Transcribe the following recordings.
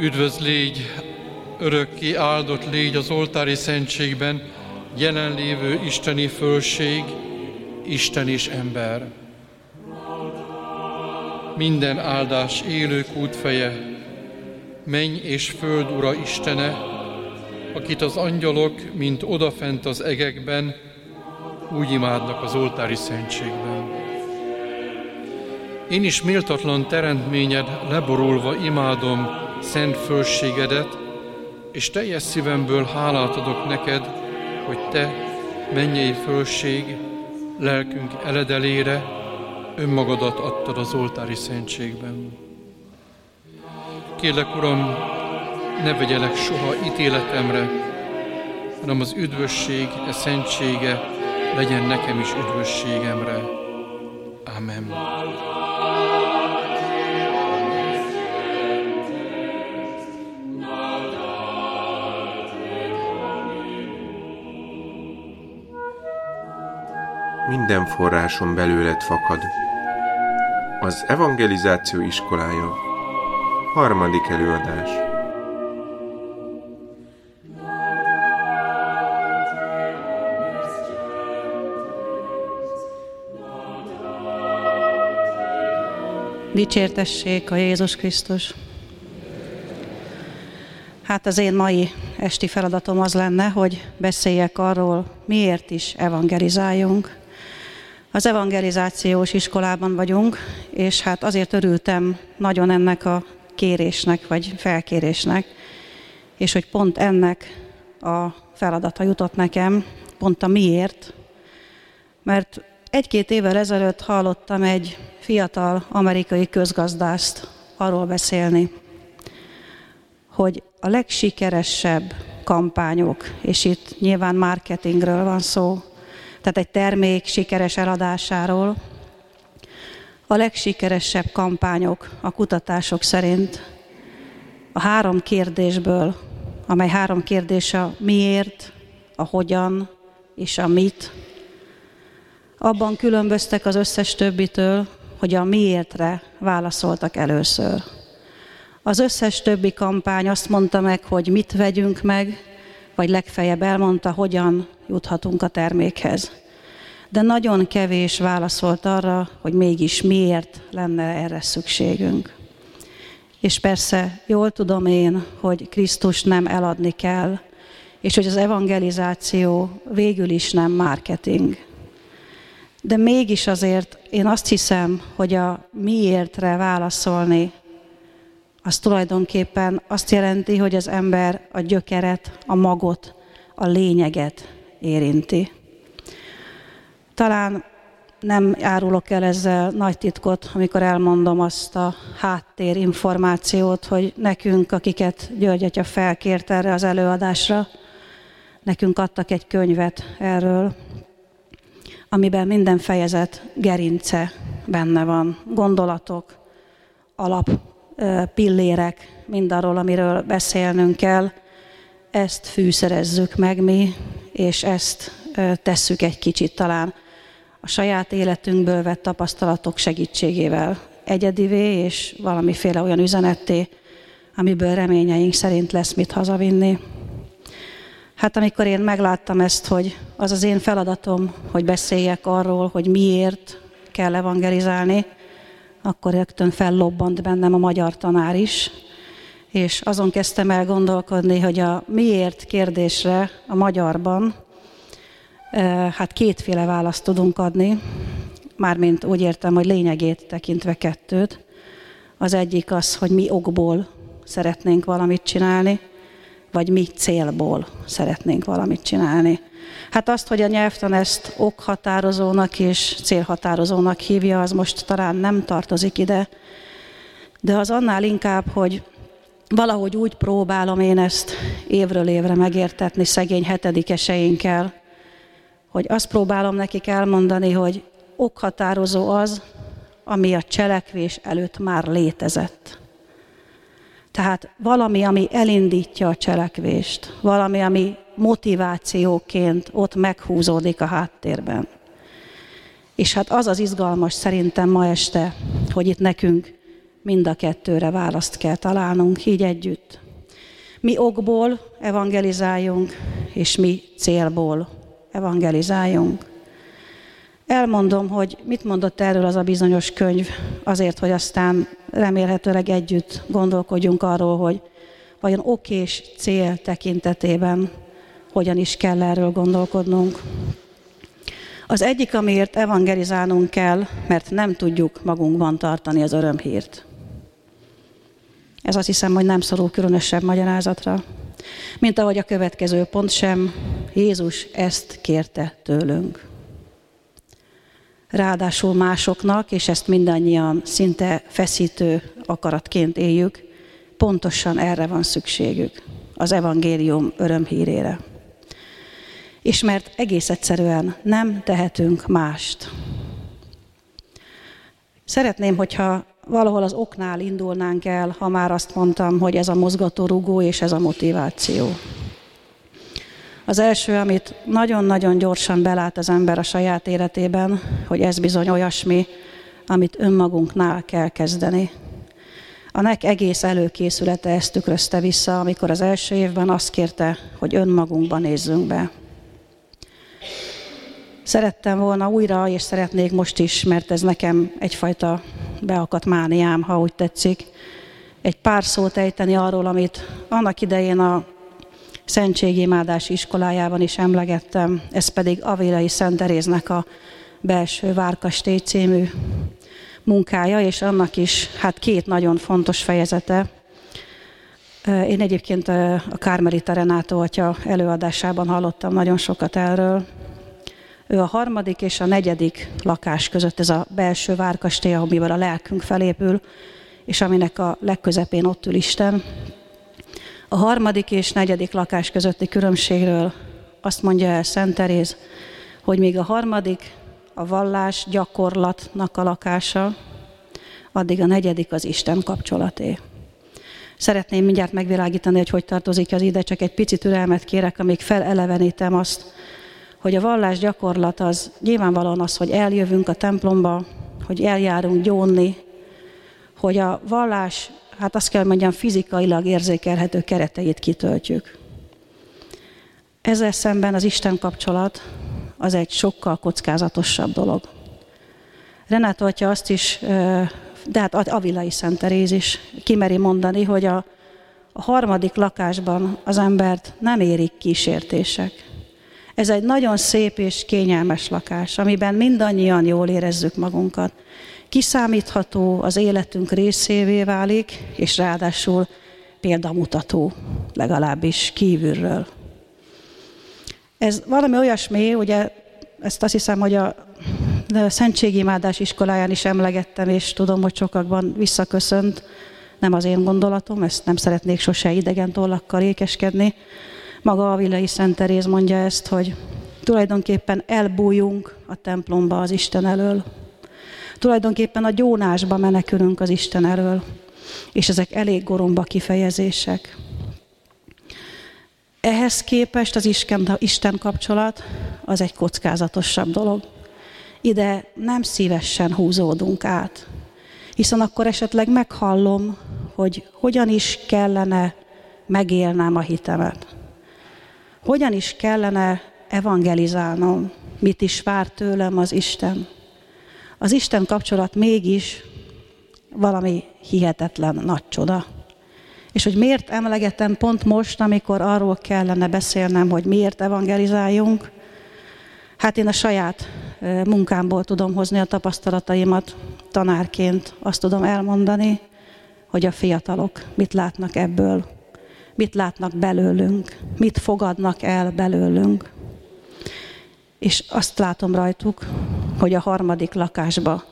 Üdvöz légy, örökké áldott légy az oltári szentségben, jelenlévő isteni fölség, Isten és ember. Minden áldás élők útfeje, menny és föld ura Istene, akit az angyalok, mint odafent az egekben, úgy imádnak az oltári szentségben. Én is méltatlan teremtményed leborulva imádom, szent fölségedet, és teljes szívemből hálát adok neked, hogy te, mennyei fölség, lelkünk eledelére önmagadat adtad az oltári szentségben. Kérlek, Uram, ne vegyelek soha ítéletemre, hanem az üdvösség, e szentsége legyen nekem is üdvösségemre. Amen. Minden forráson belőled fakad. Az Evangelizáció iskolája. Harmadik előadás. Dicsértessék a Jézus Krisztus. Hát az én mai esti feladatom az lenne, hogy beszéljek arról, miért is evangelizáljunk. Az evangelizációs iskolában vagyunk, és hát azért örültem nagyon ennek a kérésnek, vagy felkérésnek, és hogy pont ennek a feladata jutott nekem, pont a miért, mert egy-két évvel ezelőtt hallottam egy fiatal amerikai közgazdászt arról beszélni, hogy a legsikeresebb kampányok, és itt nyilván marketingről van szó, tehát egy termék sikeres eladásáról. A legsikeresebb kampányok a kutatások szerint a három kérdésből, amely három kérdés a miért, a hogyan és a mit, abban különböztek az összes többitől, hogy a miértre válaszoltak először. Az összes többi kampány azt mondta meg, hogy mit vegyünk meg, vagy legfeljebb elmondta, hogyan juthatunk a termékhez. De nagyon kevés válaszolt arra, hogy mégis miért lenne erre szükségünk. És persze jól tudom én, hogy Krisztus nem eladni kell, és hogy az evangelizáció végül is nem marketing. De mégis azért én azt hiszem, hogy a miértre válaszolni, az tulajdonképpen azt jelenti, hogy az ember a gyökeret, a magot, a lényeget érinti. Talán nem árulok el ezzel nagy titkot, amikor elmondom azt a háttérinformációt, hogy nekünk, akiket György Atya felkért erre az előadásra, nekünk adtak egy könyvet erről, amiben minden fejezet gerince benne van, gondolatok, alap pillérek, mindarról, amiről beszélnünk kell. Ezt fűszerezzük meg mi, és ezt tesszük egy kicsit talán a saját életünkből vett tapasztalatok segítségével egyedivé és valamiféle olyan üzenetté, amiből reményeink szerint lesz mit hazavinni. Hát amikor én megláttam ezt, hogy az az én feladatom, hogy beszéljek arról, hogy miért kell evangelizálni, akkor rögtön fellobbant bennem a magyar tanár is, és azon kezdtem el gondolkodni, hogy a miért kérdésre a magyarban Hát kétféle választ tudunk adni, mármint úgy értem, hogy lényegét tekintve kettőt. Az egyik az, hogy mi okból szeretnénk valamit csinálni, vagy mi célból szeretnénk valamit csinálni. Hát azt, hogy a nyelvtan ezt okhatározónak és célhatározónak hívja, az most talán nem tartozik ide, de az annál inkább, hogy valahogy úgy próbálom én ezt évről évre megértetni szegény hetedikeseinkkel, hogy azt próbálom nekik elmondani, hogy okhatározó az, ami a cselekvés előtt már létezett. Tehát valami, ami elindítja a cselekvést, valami, ami motivációként ott meghúzódik a háttérben. És hát az az izgalmas szerintem ma este, hogy itt nekünk mind a kettőre választ kell találnunk így együtt. Mi okból evangelizáljunk, és mi célból evangelizáljunk. Elmondom, hogy mit mondott erről az a bizonyos könyv, azért, hogy aztán remélhetőleg együtt gondolkodjunk arról, hogy vajon ok és cél tekintetében hogyan is kell erről gondolkodnunk. Az egyik, amiért evangelizálnunk kell, mert nem tudjuk magunkban tartani az örömhírt. Ez azt hiszem, hogy nem szorul különösebb magyarázatra. Mint ahogy a következő pont sem, Jézus ezt kérte tőlünk. Ráadásul másoknak, és ezt mindannyian szinte feszítő akaratként éljük, pontosan erre van szükségük, az evangélium örömhírére. És mert egész egyszerűen nem tehetünk mást. Szeretném, hogyha valahol az oknál indulnánk el, ha már azt mondtam, hogy ez a mozgatórugó és ez a motiváció. Az első, amit nagyon-nagyon gyorsan belát az ember a saját életében, hogy ez bizony olyasmi, amit önmagunknál kell kezdeni. A nek egész előkészülete ezt tükrözte vissza, amikor az első évben azt kérte, hogy önmagunkban nézzünk be. Szerettem volna újra, és szeretnék most is, mert ez nekem egyfajta beakadt mániám, ha úgy tetszik, egy pár szót ejteni arról, amit annak idején a Szentségimádás iskolájában is emlegettem, ez pedig Avilai Szent Teréznek a belső várkastély című munkája, és annak is hát két nagyon fontos fejezete. Én egyébként a Kármelita Renátó atya előadásában hallottam nagyon sokat erről, ő a harmadik és a negyedik lakás között, ez a belső várkastély, amiben a lelkünk felépül, és aminek a legközepén ott ül Isten. A harmadik és negyedik lakás közötti különbségről azt mondja el Szent Teréz, hogy még a harmadik a vallás gyakorlatnak a lakása, addig a negyedik az Isten kapcsolaté. Szeretném mindjárt megvilágítani, hogy hogy tartozik az ide, csak egy picit türelmet kérek, amíg felelevenítem azt, hogy a vallás gyakorlat az nyilvánvalóan az, hogy eljövünk a templomba, hogy eljárunk gyónni, hogy a vallás, hát azt kell mondjam, fizikailag érzékelhető kereteit kitöltjük. Ezzel szemben az Isten kapcsolat az egy sokkal kockázatosabb dolog. Renát atya azt is, de hát Avilai Szent Teréz is kimeri mondani, hogy a, a harmadik lakásban az embert nem érik kísértések. Ez egy nagyon szép és kényelmes lakás, amiben mindannyian jól érezzük magunkat. Kiszámítható, az életünk részévé válik, és ráadásul példamutató, legalábbis kívülről. Ez valami olyasmi, ugye ezt azt hiszem, hogy a Szentségimádás iskoláján is emlegettem, és tudom, hogy sokakban visszaköszönt, nem az én gondolatom, ezt nem szeretnék sose idegen tollakkal ékeskedni, maga a Villai Szent Teréz mondja ezt, hogy tulajdonképpen elbújunk a templomba az Isten elől. Tulajdonképpen a gyónásba menekülünk az Isten elől. És ezek elég goromba kifejezések. Ehhez képest az Isten kapcsolat az egy kockázatosabb dolog. Ide nem szívesen húzódunk át, hiszen akkor esetleg meghallom, hogy hogyan is kellene megélnem a hitemet. Hogyan is kellene evangelizálnom, mit is vár tőlem az Isten. Az Isten kapcsolat mégis valami hihetetlen nagy csoda. És hogy miért emlegetem pont most, amikor arról kellene beszélnem, hogy miért evangelizáljunk, hát én a saját munkámból tudom hozni a tapasztalataimat tanárként. Azt tudom elmondani, hogy a fiatalok mit látnak ebből mit látnak belőlünk, mit fogadnak el belőlünk. És azt látom rajtuk, hogy a harmadik lakásba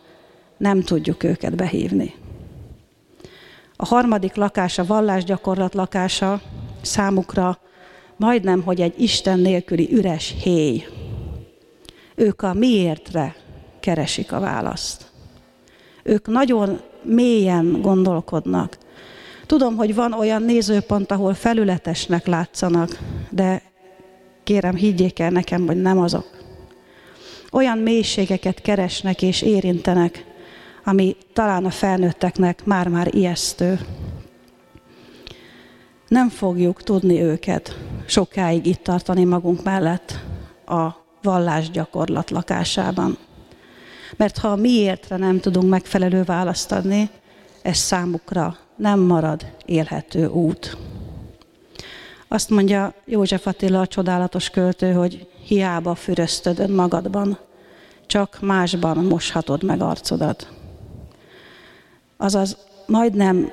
nem tudjuk őket behívni. A harmadik lakás, a vallásgyakorlat lakása számukra majdnem, hogy egy Isten nélküli üres héj. Ők a miértre keresik a választ. Ők nagyon mélyen gondolkodnak. Tudom, hogy van olyan nézőpont, ahol felületesnek látszanak, de kérem, higgyék el nekem, hogy nem azok. Olyan mélységeket keresnek és érintenek, ami talán a felnőtteknek már-már ijesztő. Nem fogjuk tudni őket sokáig itt tartani magunk mellett a vallásgyakorlat lakásában. Mert ha miértre nem tudunk megfelelő választ adni, ez számukra nem marad élhető út. Azt mondja József Attila, a csodálatos költő, hogy hiába füröztöd önmagadban, csak másban moshatod meg arcodat. Azaz majdnem,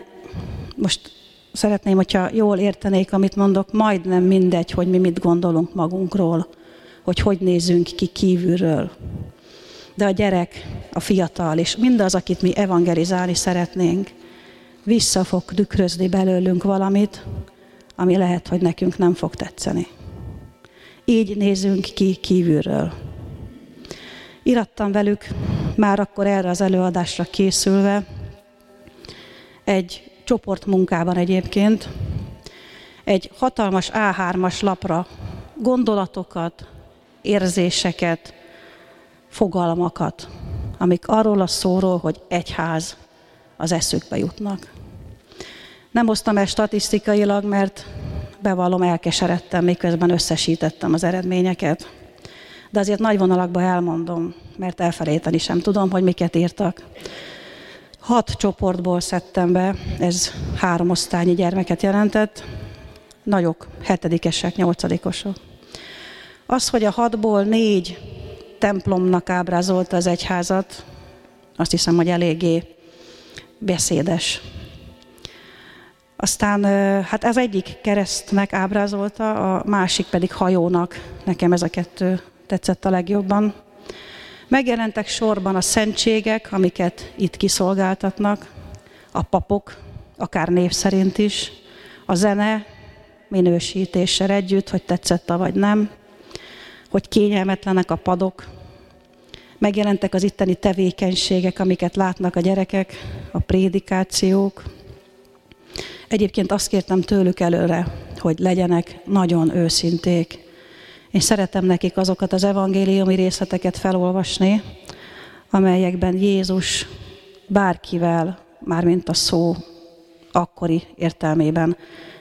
most szeretném, hogyha jól értenék, amit mondok, majdnem mindegy, hogy mi mit gondolunk magunkról, hogy hogy nézünk ki kívülről. De a gyerek, a fiatal és mindaz, akit mi evangelizálni szeretnénk, vissza fog tükrözni belőlünk valamit, ami lehet, hogy nekünk nem fog tetszeni. Így nézünk ki kívülről. Irattam velük már akkor erre az előadásra készülve, egy csoportmunkában egyébként, egy hatalmas A3-as lapra gondolatokat, érzéseket, fogalmakat, amik arról a szóról, hogy egyház az eszükbe jutnak. Nem hoztam el statisztikailag, mert bevallom, elkeseredtem, miközben összesítettem az eredményeket. De azért nagy vonalakban elmondom, mert elfelejteni sem tudom, hogy miket írtak. Hat csoportból szedtem be, ez három osztályi gyermeket jelentett, nagyok, hetedikesek, nyolcadikosok. Az, hogy a hatból négy templomnak ábrázolta az egyházat, azt hiszem, hogy eléggé beszédes. Aztán hát ez egyik keresztnek ábrázolta, a másik pedig hajónak. Nekem ez a kettő tetszett a legjobban. Megjelentek sorban a szentségek, amiket itt kiszolgáltatnak, a papok, akár név szerint is, a zene minősítéssel együtt, hogy tetszett vagy nem, hogy kényelmetlenek a padok, megjelentek az itteni tevékenységek, amiket látnak a gyerekek, a prédikációk. Egyébként azt kértem tőlük előre, hogy legyenek nagyon őszinték, én szeretem nekik azokat az evangéliumi részleteket felolvasni, amelyekben Jézus bárkivel, mármint a szó akkori értelmében,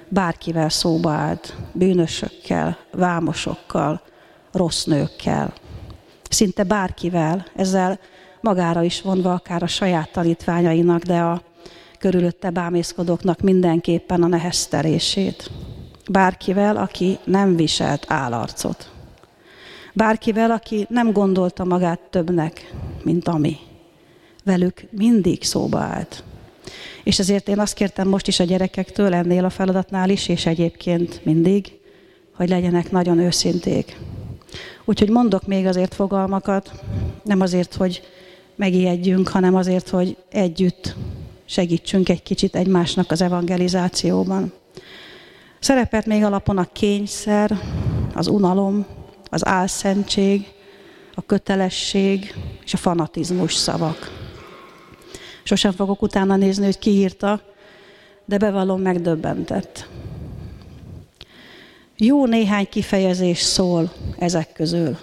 bárkivel szóba állt, bűnösökkel, vámosokkal, rossz nőkkel, szinte bárkivel, ezzel magára is vonva akár a saját tanítványainak, de a körülötte bámészkodóknak mindenképpen a nehezterését bárkivel, aki nem viselt állarcot. Bárkivel, aki nem gondolta magát többnek, mint ami. Velük mindig szóba állt. És ezért én azt kértem most is a gyerekektől ennél a feladatnál is, és egyébként mindig, hogy legyenek nagyon őszinték. Úgyhogy mondok még azért fogalmakat, nem azért, hogy megijedjünk, hanem azért, hogy együtt segítsünk egy kicsit egymásnak az evangelizációban. Szerepelt még alapon a kényszer, az unalom, az álszentség, a kötelesség és a fanatizmus szavak. Sosem fogok utána nézni, hogy ki írta, de bevallom megdöbbentett. Jó néhány kifejezés szól ezek közül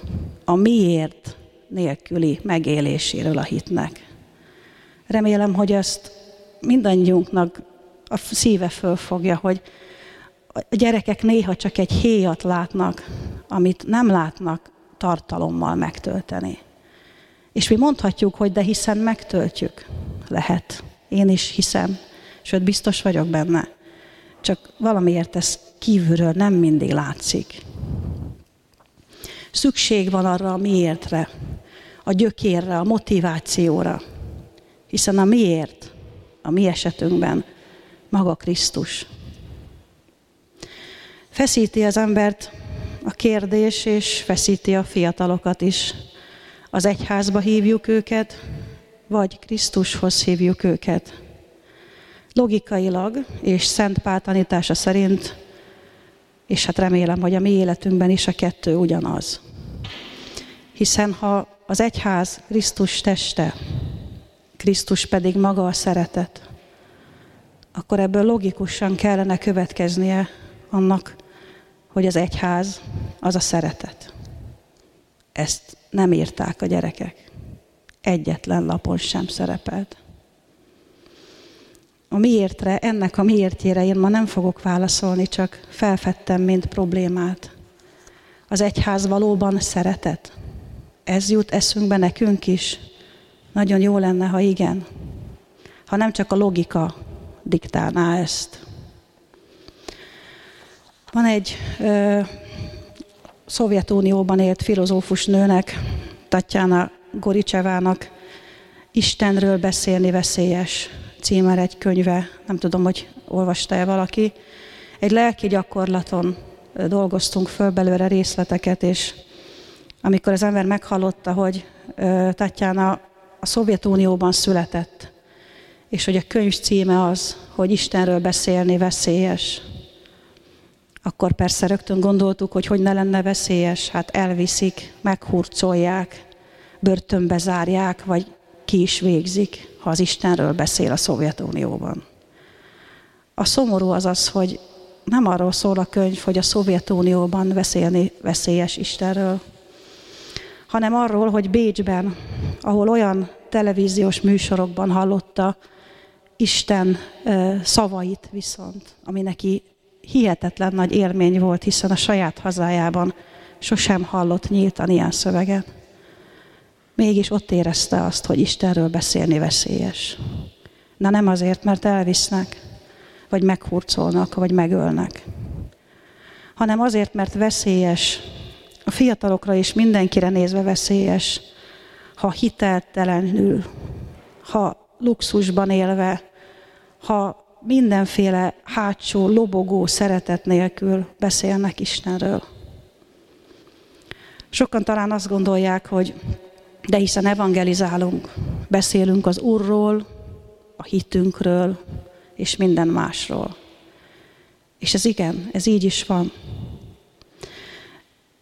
a miért nélküli megéléséről a hitnek. Remélem, hogy ezt mindannyiunknak a szíve fölfogja, hogy a gyerekek néha csak egy héjat látnak, amit nem látnak tartalommal megtölteni. És mi mondhatjuk, hogy de hiszen megtöltjük. Lehet. Én is hiszem, sőt biztos vagyok benne. Csak valamiért ez kívülről nem mindig látszik. Szükség van arra a miértre, a gyökérre, a motivációra. Hiszen a miért, a mi esetünkben maga Krisztus. Feszíti az embert a kérdés, és feszíti a fiatalokat is. Az egyházba hívjuk őket, vagy Krisztushoz hívjuk őket. Logikailag és Szent Pál tanítása szerint, és hát remélem, hogy a mi életünkben is a kettő ugyanaz. Hiszen ha az egyház Krisztus teste, Krisztus pedig maga a szeretet, akkor ebből logikusan kellene következnie annak, hogy az egyház az a szeretet. Ezt nem írták a gyerekek. Egyetlen lapon sem szerepelt. A miértre, ennek a miértjére én ma nem fogok válaszolni, csak felfedtem, mint problémát. Az egyház valóban szeretet? Ez jut eszünkbe nekünk is? Nagyon jó lenne, ha igen. Ha nem csak a logika diktálná ezt. Van egy ö, Szovjetunióban élt filozófus nőnek, Tatjana Goricsevának Istenről beszélni veszélyes címer egy könyve, nem tudom, hogy olvasta-e valaki. Egy lelki gyakorlaton dolgoztunk föl belőle részleteket, és amikor az ember meghallotta, hogy Tatjana a Szovjetunióban született, és hogy a könyv címe az, hogy Istenről beszélni veszélyes, akkor persze rögtön gondoltuk, hogy hogy ne lenne veszélyes, hát elviszik, meghurcolják, börtönbe zárják, vagy ki is végzik, ha az Istenről beszél a Szovjetunióban. A szomorú az az, hogy nem arról szól a könyv, hogy a Szovjetunióban beszélni veszélyes Istenről, hanem arról, hogy Bécsben, ahol olyan televíziós műsorokban hallotta Isten szavait viszont, ami neki hihetetlen nagy élmény volt, hiszen a saját hazájában sosem hallott nyíltan ilyen szöveget. Mégis ott érezte azt, hogy Istenről beszélni veszélyes. Na nem azért, mert elvisznek, vagy meghurcolnak, vagy megölnek, hanem azért, mert veszélyes, a fiatalokra is mindenkire nézve veszélyes, ha hiteltelenül, ha luxusban élve, ha mindenféle hátsó, lobogó szeretet nélkül beszélnek Istenről. Sokan talán azt gondolják, hogy de hiszen evangelizálunk, beszélünk az Úrról, a hitünkről, és minden másról. És ez igen, ez így is van.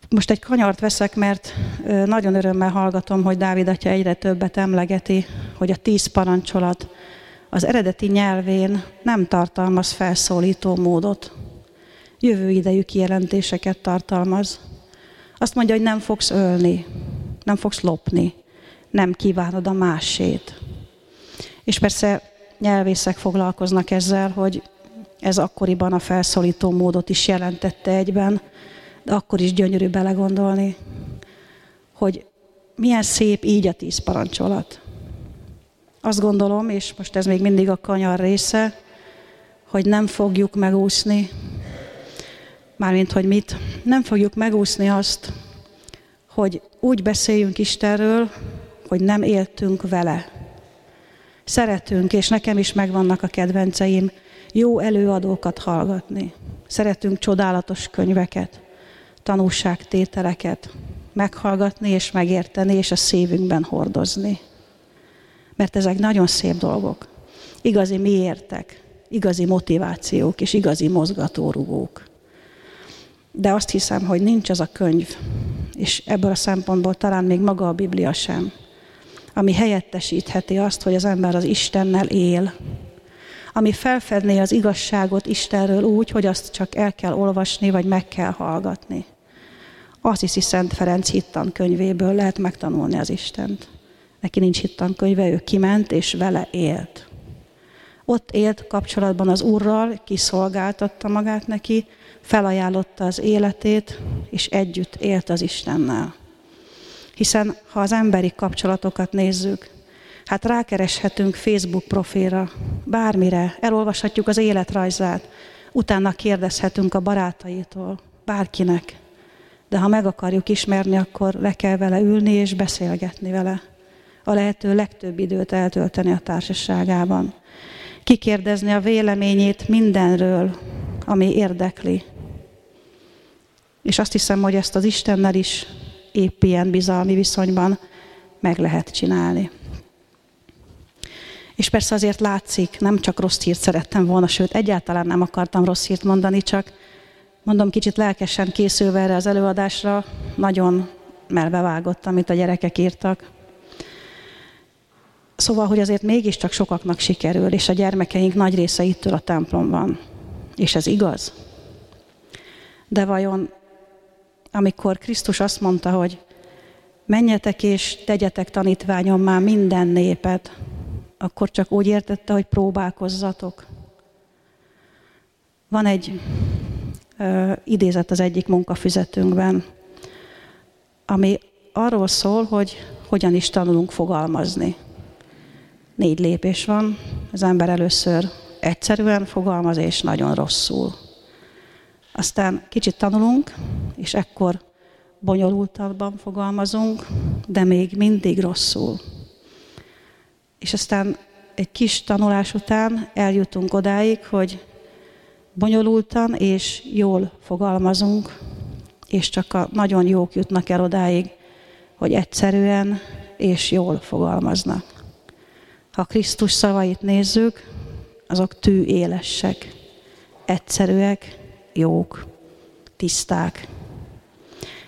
Most egy kanyart veszek, mert nagyon örömmel hallgatom, hogy Dávid atya egyre többet emlegeti, hogy a tíz parancsolat az eredeti nyelvén nem tartalmaz felszólító módot. Jövő idejű kijelentéseket tartalmaz. Azt mondja, hogy nem fogsz ölni, nem fogsz lopni, nem kívánod a másét. És persze nyelvészek foglalkoznak ezzel, hogy ez akkoriban a felszólító módot is jelentette egyben, de akkor is gyönyörű belegondolni, hogy milyen szép így a tíz parancsolat. Azt gondolom, és most ez még mindig a kanyar része, hogy nem fogjuk megúszni, mármint hogy mit, nem fogjuk megúszni azt, hogy úgy beszéljünk Istenről, hogy nem éltünk vele. Szeretünk, és nekem is megvannak a kedvenceim, jó előadókat hallgatni. Szeretünk csodálatos könyveket, tanúságtételeket meghallgatni és megérteni, és a szívünkben hordozni. Mert ezek nagyon szép dolgok. Igazi miértek, igazi motivációk és igazi mozgatórugók. De azt hiszem, hogy nincs az a könyv, és ebből a szempontból talán még maga a Biblia sem, ami helyettesítheti azt, hogy az ember az Istennel él, ami felfedné az igazságot Istenről úgy, hogy azt csak el kell olvasni, vagy meg kell hallgatni. Azt hiszi Szent Ferenc hittan könyvéből lehet megtanulni az Istent. Neki nincs hittan könyve, ő kiment és vele élt. Ott élt kapcsolatban az Úrral, kiszolgáltatta magát neki, felajánlotta az életét, és együtt élt az Istennel. Hiszen ha az emberi kapcsolatokat nézzük, hát rákereshetünk Facebook profilra, bármire, elolvashatjuk az életrajzát, utána kérdezhetünk a barátaitól, bárkinek. De ha meg akarjuk ismerni, akkor le kell vele ülni és beszélgetni vele. A lehető legtöbb időt eltölteni a társaságában. Kikérdezni a véleményét mindenről, ami érdekli. És azt hiszem, hogy ezt az Istennel is épp ilyen bizalmi viszonyban meg lehet csinálni. És persze azért látszik, nem csak rossz hírt szerettem volna, sőt, egyáltalán nem akartam rossz hírt mondani, csak mondom, kicsit lelkesen készülve erre az előadásra, nagyon melbevágott, amit a gyerekek írtak. Szóval, hogy azért mégiscsak sokaknak sikerül, és a gyermekeink nagy része ittől a templomban. És ez igaz. De vajon, amikor Krisztus azt mondta, hogy menjetek és tegyetek tanítványom már minden népet, akkor csak úgy értette, hogy próbálkozzatok. Van egy ö, idézet az egyik munkafüzetünkben, ami arról szól, hogy hogyan is tanulunk fogalmazni. Négy lépés van. Az ember először egyszerűen fogalmaz, és nagyon rosszul. Aztán kicsit tanulunk, és ekkor bonyolultabban fogalmazunk, de még mindig rosszul. És aztán egy kis tanulás után eljutunk odáig, hogy bonyolultan és jól fogalmazunk, és csak a nagyon jók jutnak el odáig, hogy egyszerűen és jól fogalmaznak. Ha Krisztus szavait nézzük, azok tű élesek, egyszerűek, jók, tiszták.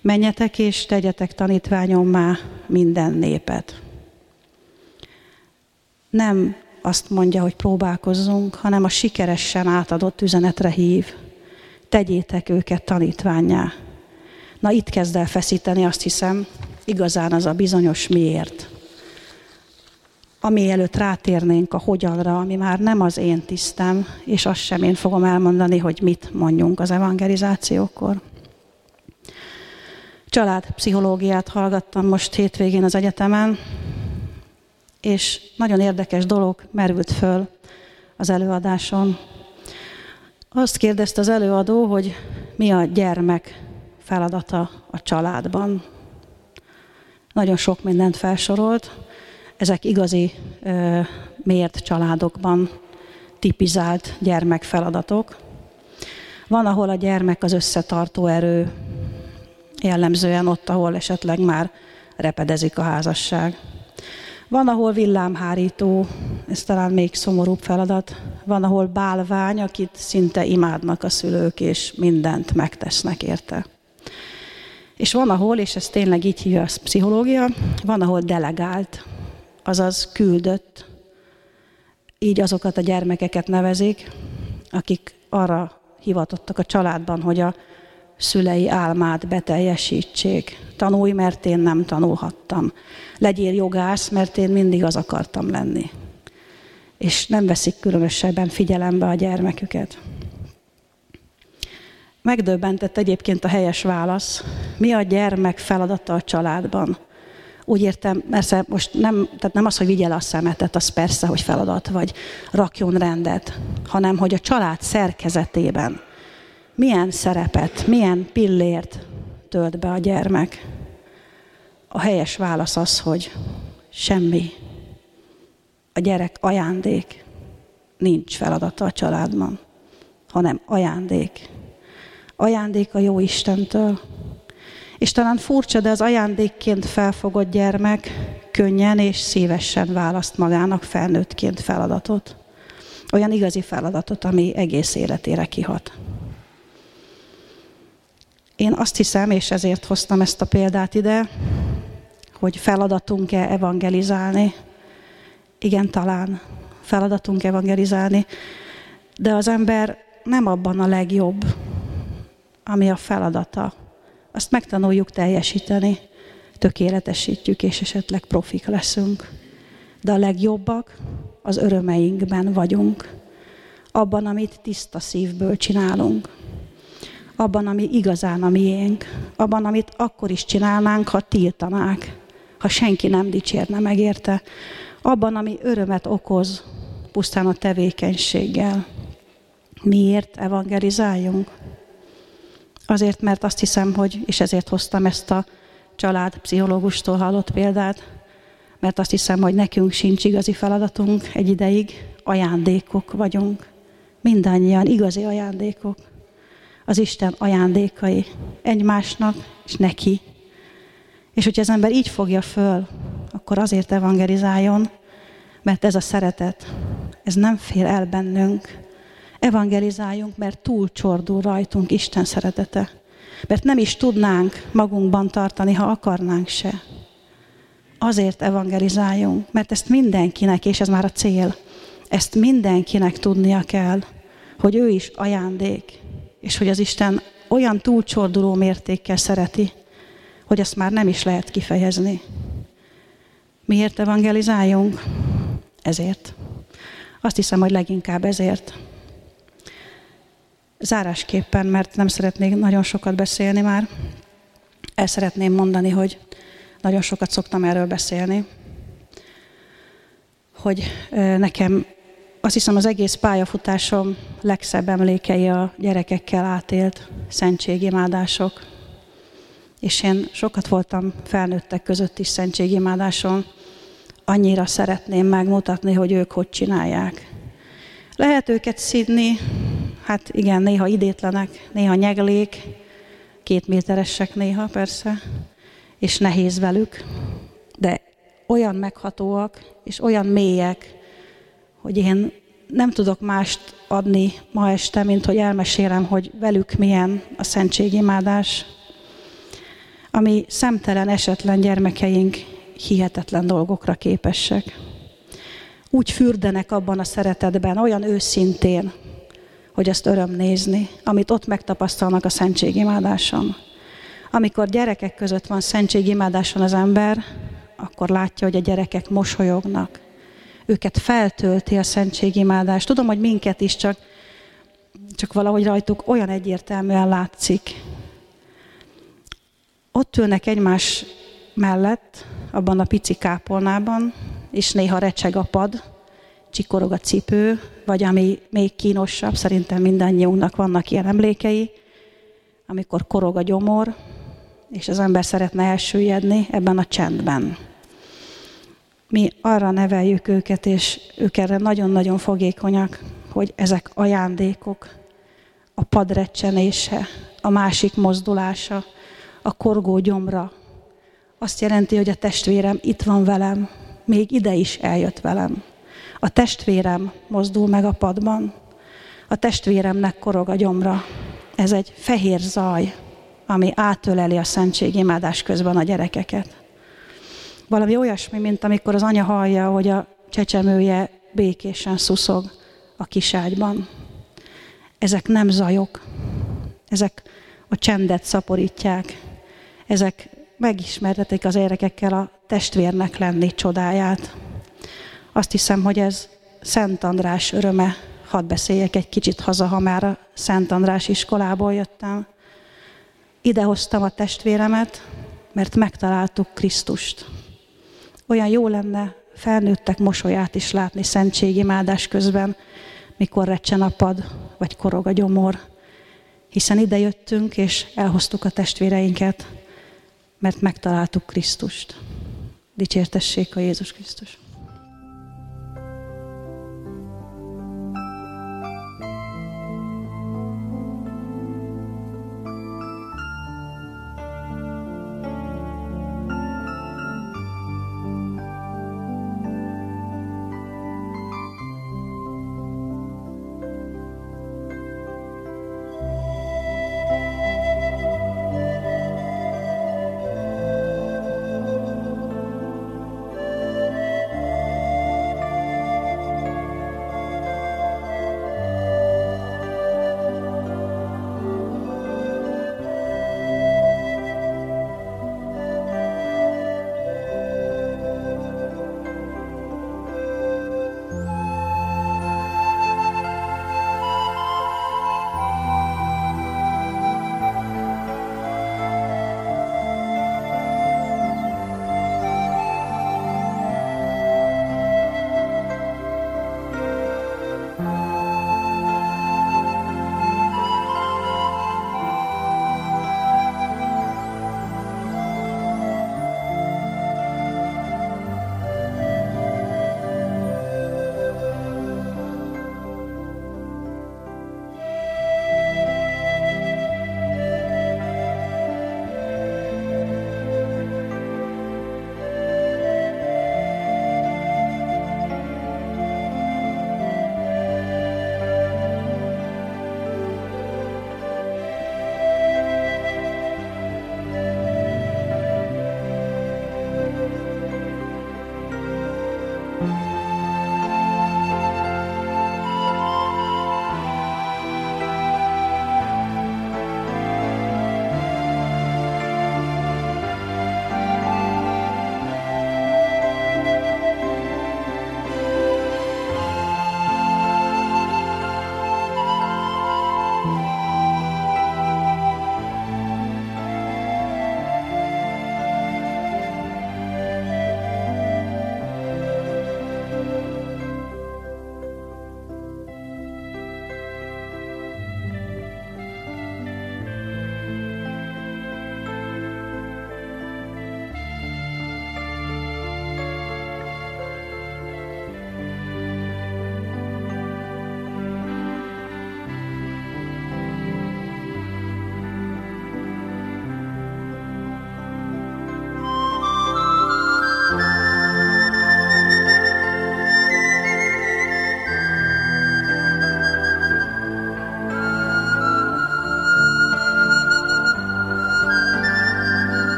Menjetek és tegyetek tanítványommá minden népet. Nem azt mondja, hogy próbálkozzunk, hanem a sikeresen átadott üzenetre hív. Tegyétek őket tanítványá. Na itt kezd el feszíteni, azt hiszem, igazán az a bizonyos miért. Ami előtt rátérnénk a hogyanra, ami már nem az én tisztem, és azt sem én fogom elmondani, hogy mit mondjunk az evangelizációkor. Családpszichológiát hallgattam most hétvégén az egyetemen, és nagyon érdekes dolog merült föl az előadáson. Azt kérdezte az előadó, hogy mi a gyermek feladata a családban. Nagyon sok mindent felsorolt. Ezek igazi mért családokban tipizált gyermekfeladatok. Van, ahol a gyermek az összetartó erő, jellemzően ott, ahol esetleg már repedezik a házasság. Van, ahol villámhárító, ez talán még szomorúbb feladat. Van, ahol bálvány, akit szinte imádnak a szülők, és mindent megtesznek érte. És van, ahol, és ez tényleg így hívja a pszichológia, van, ahol delegált, azaz küldött, így azokat a gyermekeket nevezik, akik arra hivatottak a családban, hogy a szülei álmát beteljesítsék. Tanulj, mert én nem tanulhattam. Legyél jogász, mert én mindig az akartam lenni. És nem veszik különösebben figyelembe a gyermeküket. Megdöbbentett egyébként a helyes válasz. Mi a gyermek feladata a családban? Úgy értem, persze most nem, tehát nem az, hogy vigye le a szemetet, az persze, hogy feladat, vagy rakjon rendet, hanem hogy a család szerkezetében milyen szerepet, milyen pillért tölt be a gyermek. A helyes válasz az, hogy semmi. A gyerek ajándék. Nincs feladata a családban, hanem ajándék. Ajándék a jó Istentől. És talán furcsa, de az ajándékként felfogott gyermek könnyen és szívesen választ magának felnőttként feladatot. Olyan igazi feladatot, ami egész életére kihat. Én azt hiszem, és ezért hoztam ezt a példát ide, hogy feladatunk-e evangelizálni. Igen, talán feladatunk evangelizálni, de az ember nem abban a legjobb, ami a feladata. Azt megtanuljuk teljesíteni, tökéletesítjük, és esetleg profik leszünk. De a legjobbak az örömeinkben vagyunk, abban, amit tiszta szívből csinálunk abban, ami igazán a miénk, abban, amit akkor is csinálnánk, ha tiltanák, ha senki nem dicsérne meg érte, abban, ami örömet okoz pusztán a tevékenységgel. Miért evangelizáljunk? Azért, mert azt hiszem, hogy, és ezért hoztam ezt a család pszichológustól hallott példát, mert azt hiszem, hogy nekünk sincs igazi feladatunk egy ideig, ajándékok vagyunk. Mindannyian igazi ajándékok az Isten ajándékai egymásnak és neki. És hogyha az ember így fogja föl, akkor azért evangelizáljon, mert ez a szeretet, ez nem fér el bennünk. Evangelizáljunk, mert túl csordul rajtunk Isten szeretete. Mert nem is tudnánk magunkban tartani, ha akarnánk se. Azért evangelizáljunk, mert ezt mindenkinek, és ez már a cél, ezt mindenkinek tudnia kell, hogy ő is ajándék, és hogy az Isten olyan túlcsorduló mértékkel szereti, hogy azt már nem is lehet kifejezni. Miért evangelizáljunk? Ezért. Azt hiszem, hogy leginkább ezért. Zárásképpen, mert nem szeretnék nagyon sokat beszélni már, el szeretném mondani, hogy nagyon sokat szoktam erről beszélni, hogy nekem azt hiszem az egész pályafutásom legszebb emlékei a gyerekekkel átélt szentségimádások. És én sokat voltam felnőttek között is szentségimádáson. Annyira szeretném megmutatni, hogy ők hogy csinálják. Lehet őket szidni, hát igen, néha idétlenek, néha nyeglék, két méteresek néha persze, és nehéz velük, de olyan meghatóak, és olyan mélyek, hogy én nem tudok mást adni ma este, mint hogy elmesélem, hogy velük milyen a szentségimádás, ami szemtelen, esetlen gyermekeink hihetetlen dolgokra képesek. Úgy fürdenek abban a szeretetben, olyan őszintén, hogy azt öröm nézni, amit ott megtapasztalnak a szentségimádáson. Amikor gyerekek között van szentségimádáson az ember, akkor látja, hogy a gyerekek mosolyognak, őket feltölti a szentségimádás. Tudom, hogy minket is csak, csak valahogy rajtuk olyan egyértelműen látszik. Ott ülnek egymás mellett, abban a pici kápolnában, és néha recseg a pad, csikorog a cipő, vagy ami még kínosabb, szerintem mindannyiunknak vannak ilyen emlékei, amikor korog a gyomor, és az ember szeretne elsüllyedni ebben a csendben mi arra neveljük őket, és ők erre nagyon-nagyon fogékonyak, hogy ezek ajándékok, a padrecsenése, a másik mozdulása, a korgó gyomra. Azt jelenti, hogy a testvérem itt van velem, még ide is eljött velem. A testvérem mozdul meg a padban, a testvéremnek korog a gyomra. Ez egy fehér zaj, ami átöleli a szentségimádás közben a gyerekeket valami olyasmi, mint amikor az anya hallja, hogy a csecsemője békésen szuszog a kiságyban. Ezek nem zajok, ezek a csendet szaporítják, ezek megismertetik az érekekkel a testvérnek lenni csodáját. Azt hiszem, hogy ez Szent András öröme. Hadd beszéljek egy kicsit haza, ha már a Szent András iskolából jöttem. Idehoztam a testvéremet, mert megtaláltuk Krisztust. Olyan jó lenne felnőttek mosolyát is látni szentségimádás közben, mikor recsen a pad, vagy korog a gyomor. Hiszen ide jöttünk, és elhoztuk a testvéreinket, mert megtaláltuk Krisztust. Dicsértessék a Jézus Krisztus!